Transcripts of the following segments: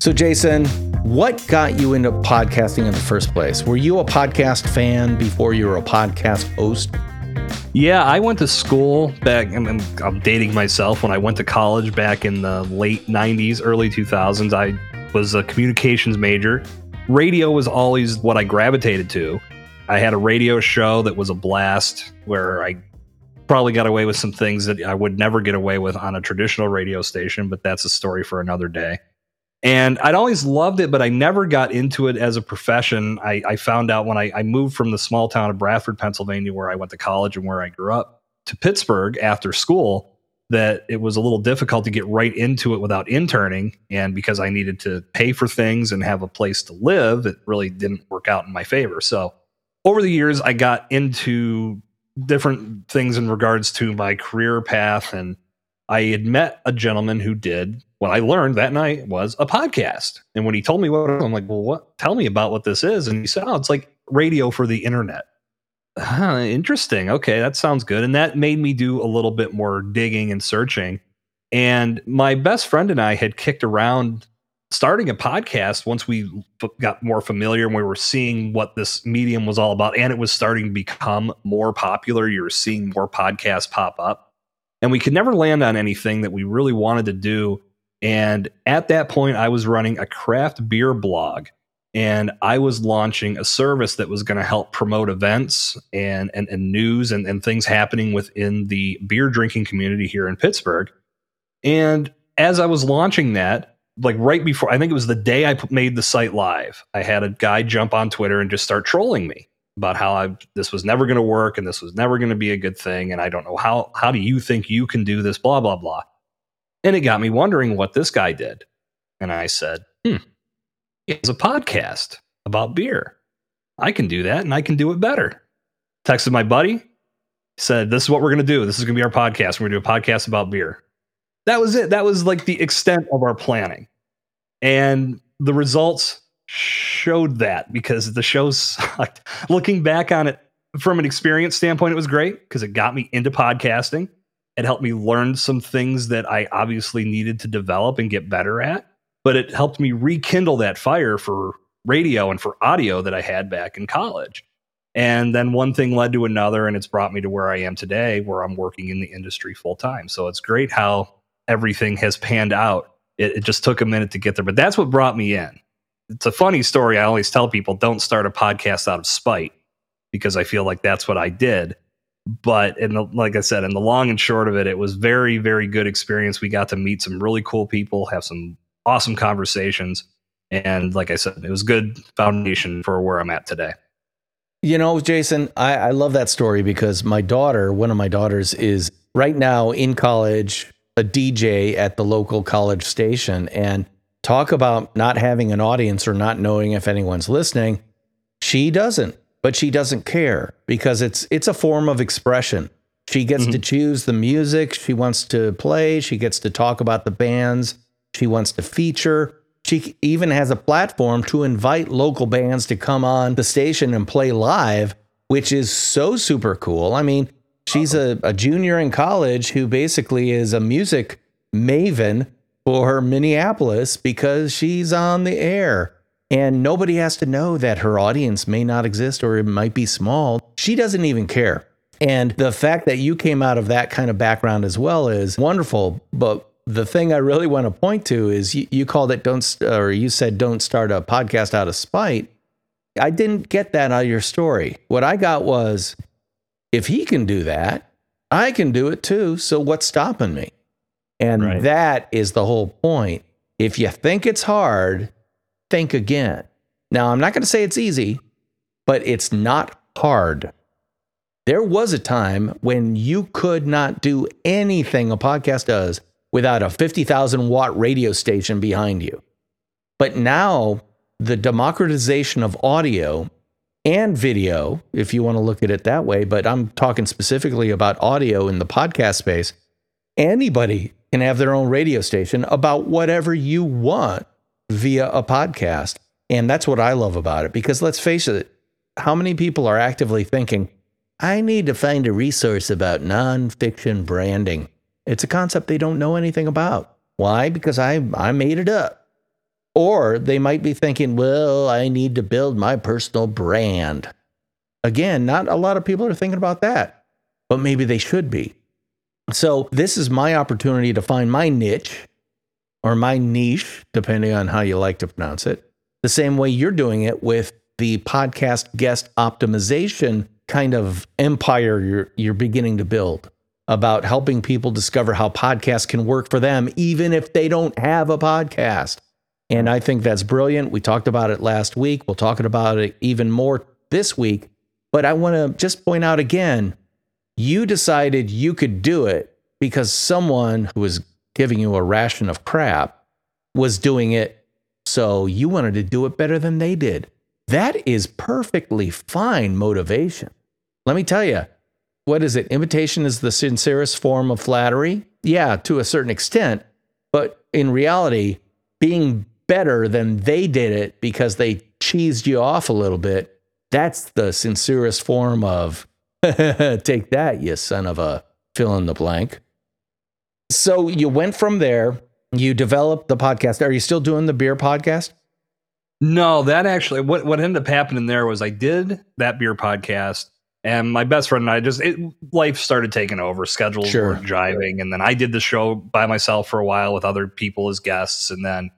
So, Jason, what got you into podcasting in the first place? Were you a podcast fan before you were a podcast host? Yeah, I went to school back, and I'm dating myself. When I went to college back in the late 90s, early 2000s, I was a communications major. Radio was always what I gravitated to. I had a radio show that was a blast where I probably got away with some things that I would never get away with on a traditional radio station, but that's a story for another day. And I'd always loved it, but I never got into it as a profession. I, I found out when I, I, moved from the small town of Bradford, Pennsylvania, where I went to college and where I grew up, to Pittsburgh after school, that it was a little difficult to get right into it without interning. And because I needed to pay for things and have a place to live, it really didn't work out in my favor. So over the years, I got into different things in regards to my career path and I had met a gentleman who did what I learned that night was a podcast. And when he told me what, I'm like, well, what? Tell me about what this is. And he said, oh, it's like radio for the internet. Huh, interesting. Okay, that sounds good. And that made me do a little bit more digging and searching. And my best friend and I had kicked around starting a podcast once we got more familiar and we were seeing what this medium was all about. And it was starting to become more popular. You were seeing more podcasts pop up and we could never land on anything that we really wanted to do. And at that point, I was running a craft beer blog and I was launching a service that was going to help promote events and, and, and news and, and things happening within the beer drinking community here in Pittsburgh. And as I was launching that, like right before, I think it was the day I made the site live, I had a guy jump on Twitter and just start trolling me about how I, this was never going to work and this was never going to be a good thing. And I don't know how, how do you think you can do this? Blah, blah, blah. And it got me wondering what this guy did. And I said, hmm, he has a podcast about beer. I can do that and I can do it better. Texted my buddy, said, This is what we're going to do. This is going to be our podcast. We're going to do a podcast about beer. That was it. That was like the extent of our planning. And the results showed that because the show sucked. Looking back on it from an experience standpoint, it was great because it got me into podcasting. It helped me learn some things that I obviously needed to develop and get better at. But it helped me rekindle that fire for radio and for audio that I had back in college. And then one thing led to another, and it's brought me to where I am today, where I'm working in the industry full time. So it's great how everything has panned out. It, it just took a minute to get there, but that's what brought me in it's a funny story. I always tell people don't start a podcast out of spite because I feel like that's what I did. But in the, like I said, in the long and short of it, it was very, very good experience. We got to meet some really cool people, have some awesome conversations. And like I said, it was good foundation for where I'm at today. You know, Jason, I, I love that story because my daughter, one of my daughters, is right now in college, a DJ at the local college station. And talk about not having an audience or not knowing if anyone's listening. She doesn't, but she doesn't care because it's it's a form of expression. She gets mm-hmm. to choose the music she wants to play, she gets to talk about the bands she wants to feature. She even has a platform to invite local bands to come on the station and play live, which is so super cool. I mean, she's a, a junior in college who basically is a music maven for Minneapolis because she's on the air. And nobody has to know that her audience may not exist or it might be small. She doesn't even care. And the fact that you came out of that kind of background as well is wonderful. But the thing I really want to point to is you, you called it don't, or you said don't start a podcast out of spite. I didn't get that out of your story. What I got was if he can do that, I can do it too. So what's stopping me? And right. that is the whole point. If you think it's hard, think again. Now, I'm not going to say it's easy, but it's not hard. There was a time when you could not do anything a podcast does without a 50,000 watt radio station behind you. But now, the democratization of audio and video, if you want to look at it that way, but I'm talking specifically about audio in the podcast space, anybody can have their own radio station about whatever you want via a podcast. And that's what I love about it because let's face it, how many people are actively thinking, I need to find a resource about nonfiction branding? It's a concept they don't know anything about. Why? Because I, I made it up. Or they might be thinking, well, I need to build my personal brand. Again, not a lot of people are thinking about that, but maybe they should be. So, this is my opportunity to find my niche or my niche, depending on how you like to pronounce it, the same way you're doing it with the podcast guest optimization kind of empire you're, you're beginning to build about helping people discover how podcasts can work for them, even if they don't have a podcast. And I think that's brilliant. We talked about it last week. We'll talk about it even more this week. But I want to just point out again you decided you could do it because someone who was giving you a ration of crap was doing it. So you wanted to do it better than they did. That is perfectly fine motivation. Let me tell you, what is it? Imitation is the sincerest form of flattery. Yeah, to a certain extent. But in reality, being better than they did it because they cheesed you off a little bit, that's the sincerest form of take that, you son of a fill in the blank. So you went from there, you developed the podcast. Are you still doing the beer podcast? No, that actually what what ended up happening there was I did that beer podcast and my best friend and I just it, life started taking over, schedules sure. were driving, and then I did the show by myself for a while with other people as guests, and then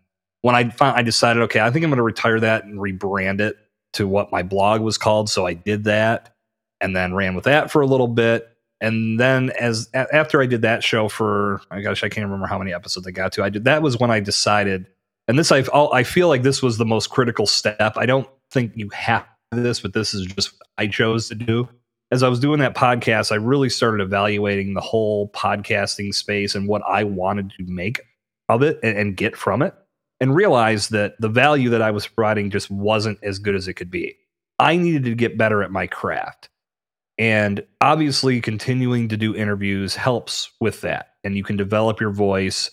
when I found, I decided, okay, I think I'm going to retire that and rebrand it to what my blog was called. So I did that, and then ran with that for a little bit, and then as after I did that show for, I gosh, I can't remember how many episodes I got to. I did that was when I decided, and this I I feel like this was the most critical step. I don't think you have this, but this is just I chose to do. As I was doing that podcast, I really started evaluating the whole podcasting space and what I wanted to make of it and, and get from it, and realized that the value that I was providing just wasn't as good as it could be. I needed to get better at my craft. And obviously, continuing to do interviews helps with that. And you can develop your voice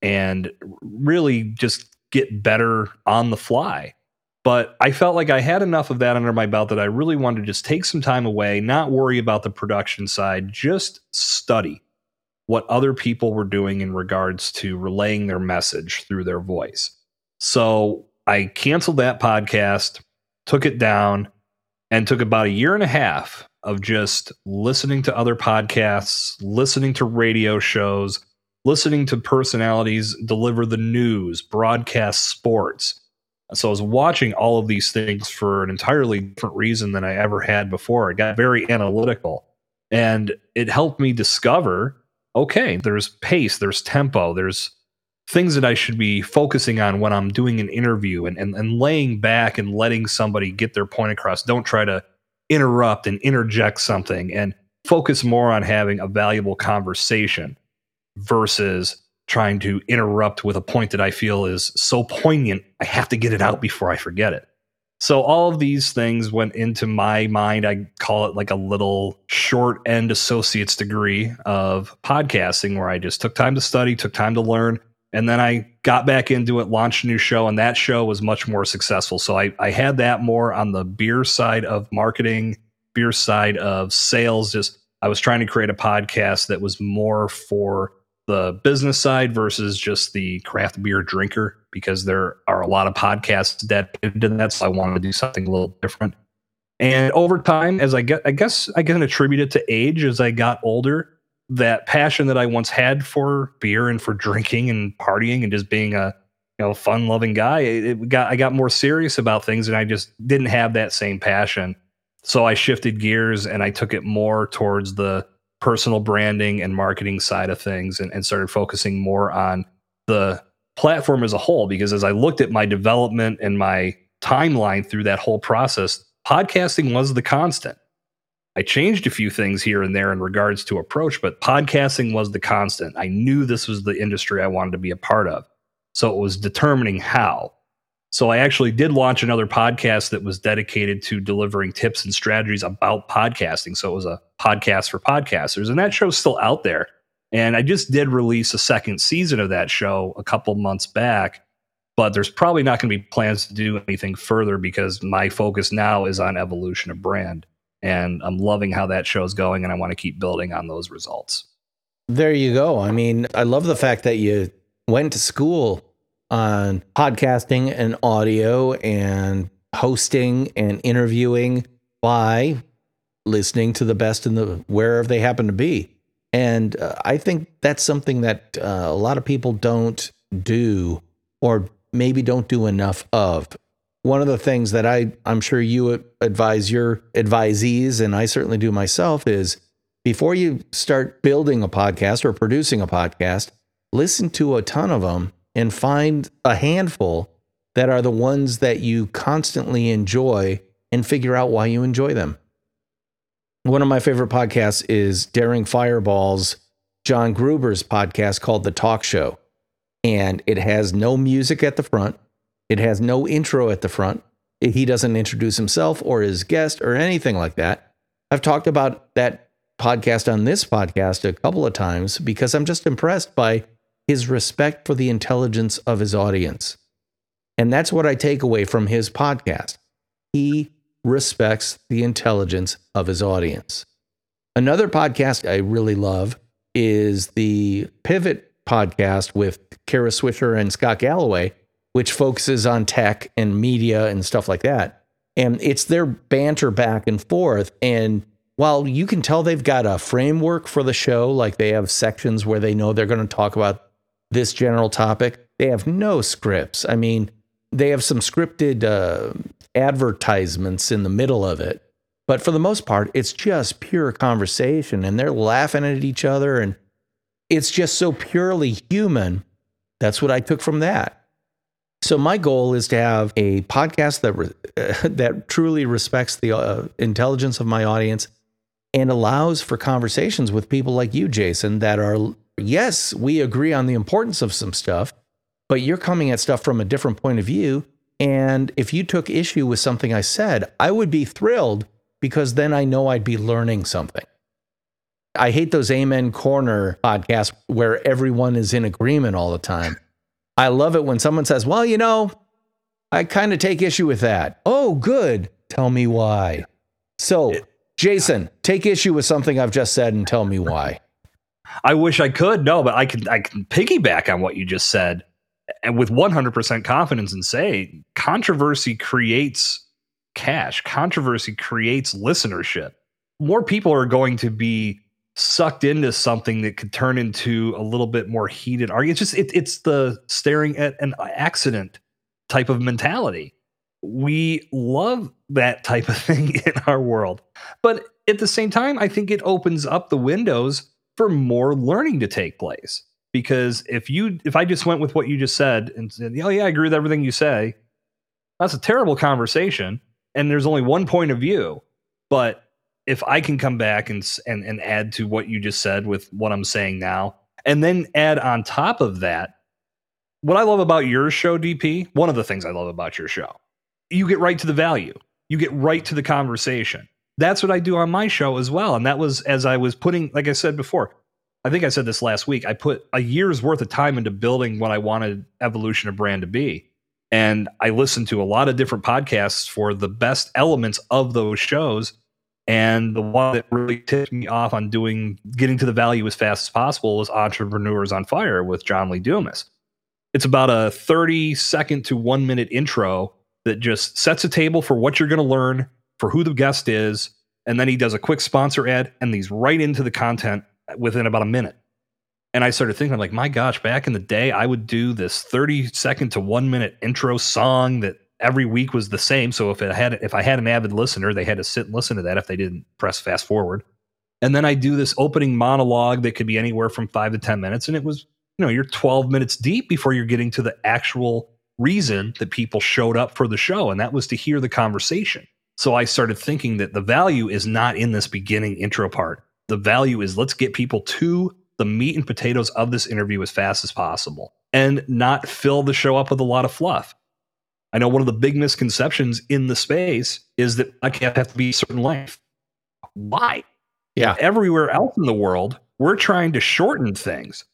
and really just get better on the fly. But I felt like I had enough of that under my belt that I really wanted to just take some time away, not worry about the production side, just study what other people were doing in regards to relaying their message through their voice. So I canceled that podcast, took it down, and took about a year and a half of just listening to other podcasts, listening to radio shows, listening to personalities deliver the news, broadcast sports. So I was watching all of these things for an entirely different reason than I ever had before. I got very analytical and it helped me discover okay, there's pace, there's tempo, there's things that I should be focusing on when I'm doing an interview and, and, and laying back and letting somebody get their point across. Don't try to interrupt and interject something and focus more on having a valuable conversation versus trying to interrupt with a point that I feel is so poignant, I have to get it out before I forget it. So, all of these things went into my mind. I call it like a little short end associate's degree of podcasting where I just took time to study, took time to learn, and then I got back into it, launched a new show, and that show was much more successful. So I, I had that more on the beer side of marketing, beer side of sales. Just I was trying to create a podcast that was more for the business side versus just the craft beer drinker because there are a lot of podcasts dedicated to that. So I wanted to do something a little different. And over time, as I get, I guess I can attribute it to age. As I got older, that passion that I once had for beer and for drinking and partying and just being a you know fun loving guy, it, it got I got more serious about things and I just didn't have that same passion. So I shifted gears and I took it more towards the personal branding and marketing side of things and, and started focusing more on the platform as a whole. Because as I looked at my development and my timeline through that whole process, podcasting was the constant. I changed a few things here and there in regards to approach, but podcasting was the constant. I knew this was the industry I wanted to be a part of. So it was determining how. So I actually did launch another podcast that was dedicated to delivering tips and strategies about podcasting. So it was a podcast for podcasters, and that show's still out there. And I just did release a second season of that show a couple months back, but there's probably not going to be plans to do anything further because my focus now is on evolution of brand and I'm loving how that show's going, and I want to keep building on those results. There you go. I mean, I love the fact that you went to school on podcasting and audio and hosting and interviewing by listening to the best in the wherever they happen to be. And uh, I think that's something that uh, a lot of people don't do or maybe don't do enough of. One of the things that I, I'm sure you advise your advisees, and I certainly do myself, is before you start building a podcast or producing a podcast, listen to a ton of them and find a handful that are the ones that you constantly enjoy and figure out why you enjoy them. One of my favorite podcasts is Daring Fireball's John Gruber's podcast called The Talk Show. And it has no music at the front, it has no intro at the front. He doesn't introduce himself or his guest or anything like that. I've talked about that podcast on this podcast a couple of times because I'm just impressed by his respect for the intelligence of his audience. And that's what I take away from his podcast. He respects the intelligence of his audience. Another podcast I really love is the Pivot podcast with Kara Swisher and Scott Galloway, which focuses on tech and media and stuff like that. And it's their banter back and forth. And while you can tell they've got a framework for the show, like they have sections where they know they're going to talk about this general topic, they have no scripts. I mean, they have some scripted uh, advertisements in the middle of it. But for the most part, it's just pure conversation and they're laughing at each other. And it's just so purely human. That's what I took from that. So my goal is to have a podcast that uh, that truly respects the uh, intelligence of my audience and allows for conversations with people like you, Jason, that are yes, we agree on the importance of some stuff, but you're coming at stuff from a different point of view. And if you took issue with something I said, I would be thrilled because then I know I'd be learning something. I hate those Amen Corner podcasts where everyone is in agreement all the time. I love it when someone says, Well, you know, I kind of take issue with that. Oh, good. Tell me why. So, Jason, take issue with something I've just said and tell me why. I wish I could. No, but I can I can piggyback on what you just said and with 100% confidence and say controversy creates cash. Controversy creates listenership. More people are going to be sucked into something that could turn into a little bit more heated argument. It's just it, it's the staring at an accident type of mentality. We love that type of thing in our world. But at the same time, I think it opens up the windows for more learning to take place. Because if you if I just went with what you just said and said, "Oh yeah, I agree with everything you say," that's a terrible conversation, and there's only one point of view. But if I can come back and and and add to what you just said with what I'm saying now, and then add on top of that, what I love about your show, DP, one of the things I love about your show, you get right to the value. You get right to the conversation that's what I do on my show as well. And that was as I was putting, like I said before, I think I said this last week. I put a year's worth of time into building what I wanted Evolution of Brand to be. And I listened to a lot of different podcasts for the best elements of those shows. And the one that really tipped me off on doing getting to the value as fast as possible was Entrepreneurs on Fire with John Lee Dumas. It's about a 30 second to one minute intro that just sets a table for what you're going to learn for who the guest is, and then he does a quick sponsor ad and he's right into the content within about a minute. And I started thinking, I'm like, my gosh, back in the day, I would do this 30 second to one minute intro song that every week was the same. So if it had if I had an avid listener, they had to sit and listen to that if they didn't press fast forward. And then I do this opening monologue that could be anywhere from five to 10 minutes. And it was, you know, you're 12 minutes deep before you're getting to the actual reason that people showed up for the show. And that was to hear the conversation. So I started thinking that the value is not in this beginning intro part. The value is let's get people to the meat and potatoes of this interview as fast as possible and not fill the show up with a lot of fluff. I know one of the big misconceptions in the space is that I can't have to be a certain length. Why? Yeah. Everywhere else in the world, we're trying to shorten things.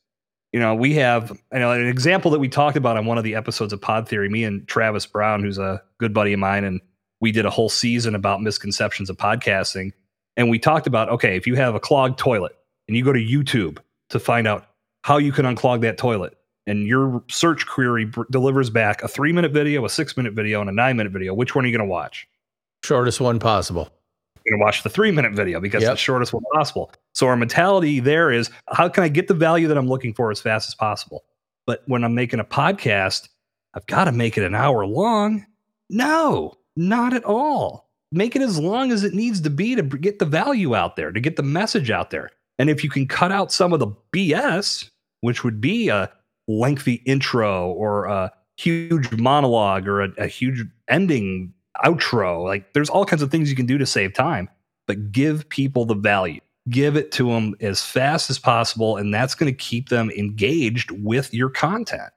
You know, we have you know, an example that we talked about on one of the episodes of Pod Theory. Me and Travis Brown, who's a good buddy of mine and we did a whole season about misconceptions of podcasting. And we talked about okay, if you have a clogged toilet and you go to YouTube to find out how you can unclog that toilet, and your search query br- delivers back a three minute video, a six minute video, and a nine minute video, which one are you going to watch? Shortest one possible. You're going to watch the three minute video because Yep. it's the shortest one possible. So our mentality there is how can I get the value that I'm looking for as fast as possible? But when I'm making a podcast, I've got to make it an hour long. No, not at all. Make it as long as it needs to be to get the value out there, to get the message out there. And if you can cut out some of the BS, which would be a lengthy intro or a huge monologue or a, a huge ending outro, like there's all kinds of things you can do to save time, but give people the value. Give it to them as fast as possible, and that's going to keep them engaged with your content.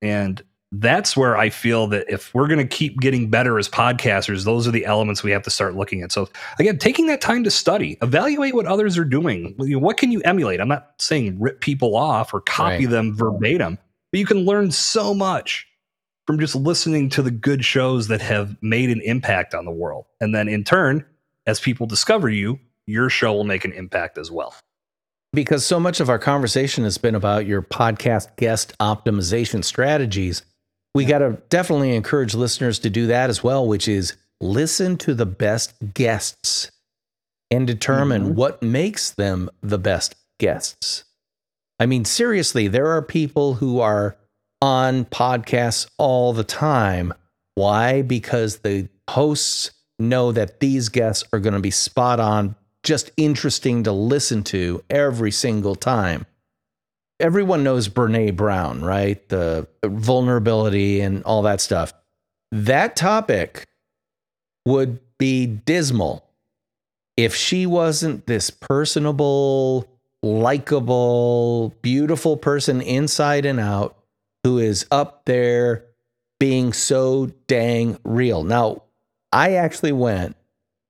And that's where I feel that if we're going to keep getting better as podcasters, those are the elements we have to start looking at. So again, taking that time to study, evaluate what others are doing. What can you emulate? I'm not saying rip people off or copy Right. them verbatim, but you can learn so much from just listening to the good shows that have made an impact on the world. And then in turn, as people discover you, your show will make an impact as well. because so much of our conversation has been about your podcast guest optimization strategies. We got to definitely encourage listeners to do that as well, which is listen to the best guests and determine Mhm. what makes them the best guests. I mean, seriously, there are people who are on podcasts all the time. Why? Because the hosts know that these guests are going to be spot on, just interesting to listen to every single time. Everyone knows Brene Brown, right? The vulnerability and all that stuff. That topic would be dismal if she wasn't this personable, likable, beautiful person inside and out who is up there being so dang real. Now, I actually went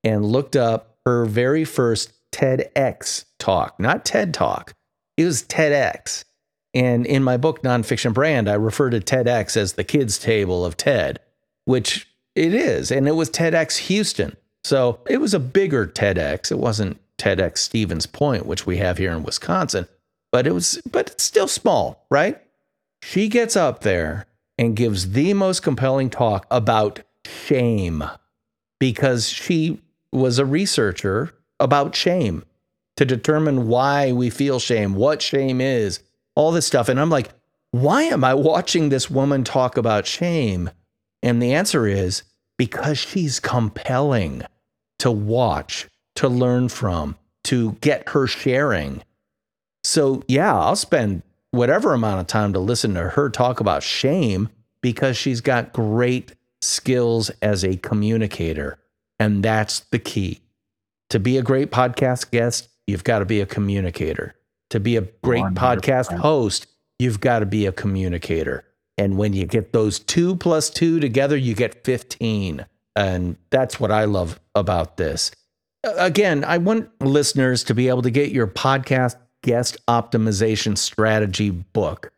and looked up her very first TEDx talk, not TED Talk. It was TEDx. And in my book, Nonfiction Brand, I refer to TEDx as the kids' table of TED, which it is. And it was TEDx Houston. So it was a bigger TEDx. It wasn't TEDx Stevens Point, which we have here in Wisconsin, but it was, but it's still small, right? She gets up there and gives the most compelling talk about shame because she was a researcher about shame to determine why we feel shame, what shame is, all this stuff. And I'm like, why am I watching this woman talk about shame? And the answer is because she's compelling to watch, to learn from, to get her sharing. So, yeah, I'll spend whatever amount of time to listen to her talk about shame because she's got great skills as a communicator. And that's the key. To be a great podcast guest, you've got to be a communicator. To be a great 100%. podcast host, you've got to be a communicator. And when you get those two plus two together, you get 15. And that's what I love about this. Again, I want listeners to be able to get your podcast guest optimization strategy book.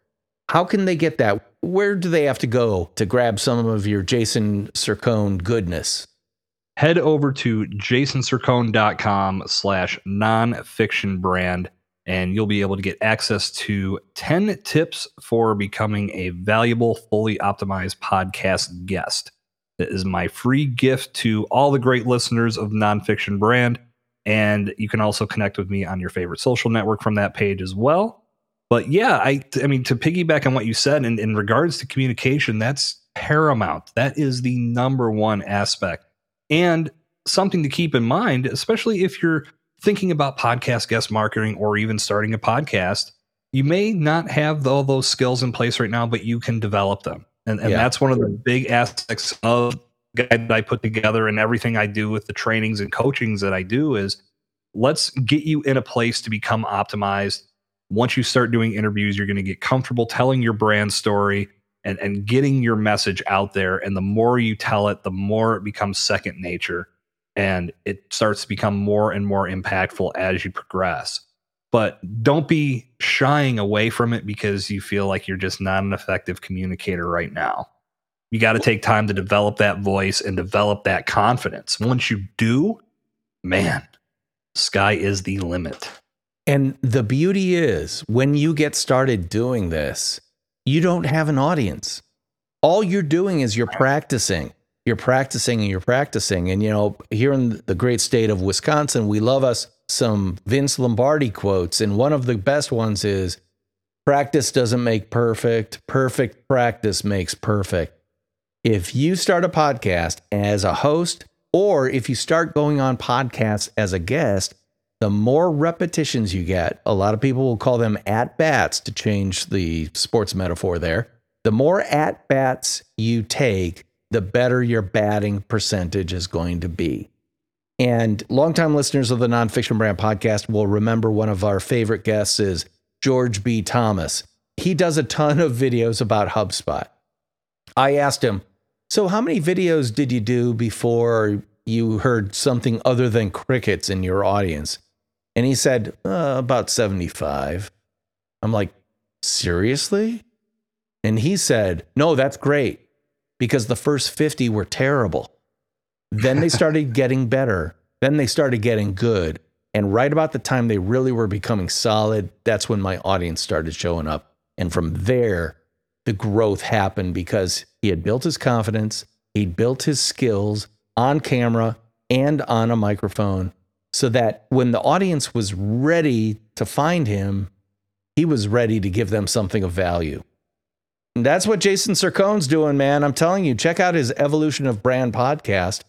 How can they get that? Where do they have to go to grab some of your Jason Cercone goodness? Head over to jasoncercone.com slash nonfiction brand and you'll be able to get access to 10 tips for becoming a valuable fully optimized podcast guest. That is my free gift to all the great listeners of nonfiction brand and you can also connect with me on your favorite social network from that page as well. But yeah i i mean to piggyback on what you said in, in regards to communication that's paramount. That is the number one aspect and something to keep in mind, especially if you're thinking about podcast guest marketing or even starting a podcast, you may not have all those skills in place right now, but you can develop them. And, and Yeah. that's one of the big aspects of the guide that I put together and everything I do with the trainings and coachings that I do is let's get you in a place to become optimized. Once you start doing interviews, you're going to get comfortable telling your brand story and, and getting your message out there. And the more you tell it, the more it becomes second nature and it starts to become more and more impactful as you progress. But don't be shying away from it because you feel like you're just not an effective communicator right now. You got to take time to develop that voice and develop that confidence. Once you do, man, sky is the limit. And the beauty is when you get started doing this, you don't have an audience. All you're doing is you're practicing. You're practicing and you're practicing. And, you know, here in the great state of Wisconsin, we love us some Vince Lombardi quotes. And one of the best ones is practice doesn't make perfect, perfect practice makes perfect. If you start a podcast as a host, or if you start going on podcasts as a guest, the more repetitions you get, a lot of people will call them at bats to change the sports metaphor there. The more at bats you take, the better your batting percentage is going to be. And longtime listeners of the Nonfiction Brand podcast will remember one of our favorite guests is George B. Thomas. He does a ton of videos about HubSpot. I asked him, So, how many videos did you do before you heard something other than crickets in your audience? And he said, uh, About 75. I'm like, Seriously? And he said, No, that's great because the first 50 were terrible. Then they started getting better. Then they started getting good. And right about the time they really were becoming solid, that's when my audience started showing up. And from there, the growth happened because he had built his confidence, he'd built his skills on camera and on a microphone, so that when the audience was ready to find him, he was ready to give them something of value. And that's what Jason Cercone's doing, man. I'm telling you, check out his Evolution of Brand podcast.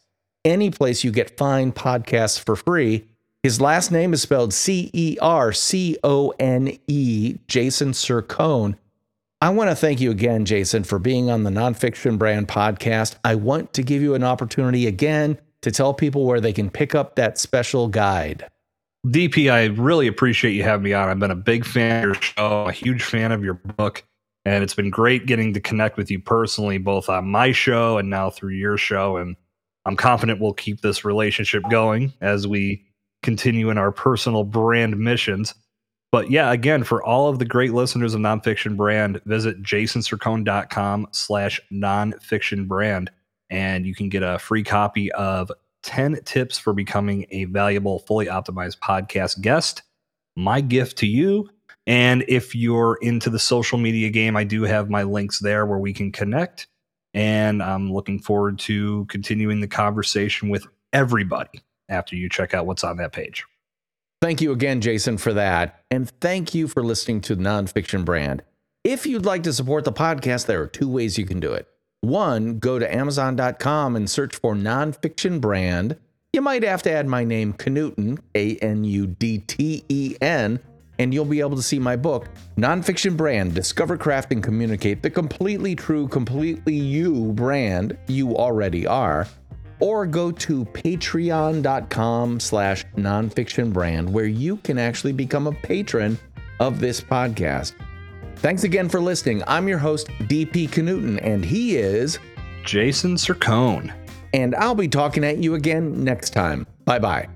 Any place you get fine podcasts for free. His last name is spelled C E R C O N E, Jason Cercone. I want to thank you again, Jason, for being on the Nonfiction Brand podcast. I want to give you an opportunity again to tell people where they can pick up that special guide. DP, I really appreciate you having me on. I've been a big fan of your show, a huge fan of your book, and it's been great getting to connect with you personally, both on my show and now through your show. And I'm confident we'll keep this relationship going as we continue in our personal brand missions. But yeah, again, for all of the great listeners of Nonfiction Brand, visit jasoncercone.com slash nonfiction brand, and you can get a free copy of 10 tips for becoming a valuable, fully optimized podcast guest. My gift to you. And if you're into the social media game, I do have my links there where we can connect. And I'm looking forward to continuing the conversation with everybody after you check out what's on that page. Thank you again, Jason, for that. And thank you for listening to Nonfiction Brand. If you'd like to support the podcast, there are two ways you can do it. One, go to Amazon.com and search for Nonfiction Brand. You might have to add my name, Knudten, A N U D T E N, and you'll be able to see my book, Nonfiction Brand Discover, Craft, and Communicate the completely true, completely you brand you already are or go to patreon.com slash nonfictionbrand where you can actually become a patron of this podcast. Thanks again for listening. I'm your host, DP Knudten, and he is Jason Cercone. And I'll be talking at you again next time. Bye bye.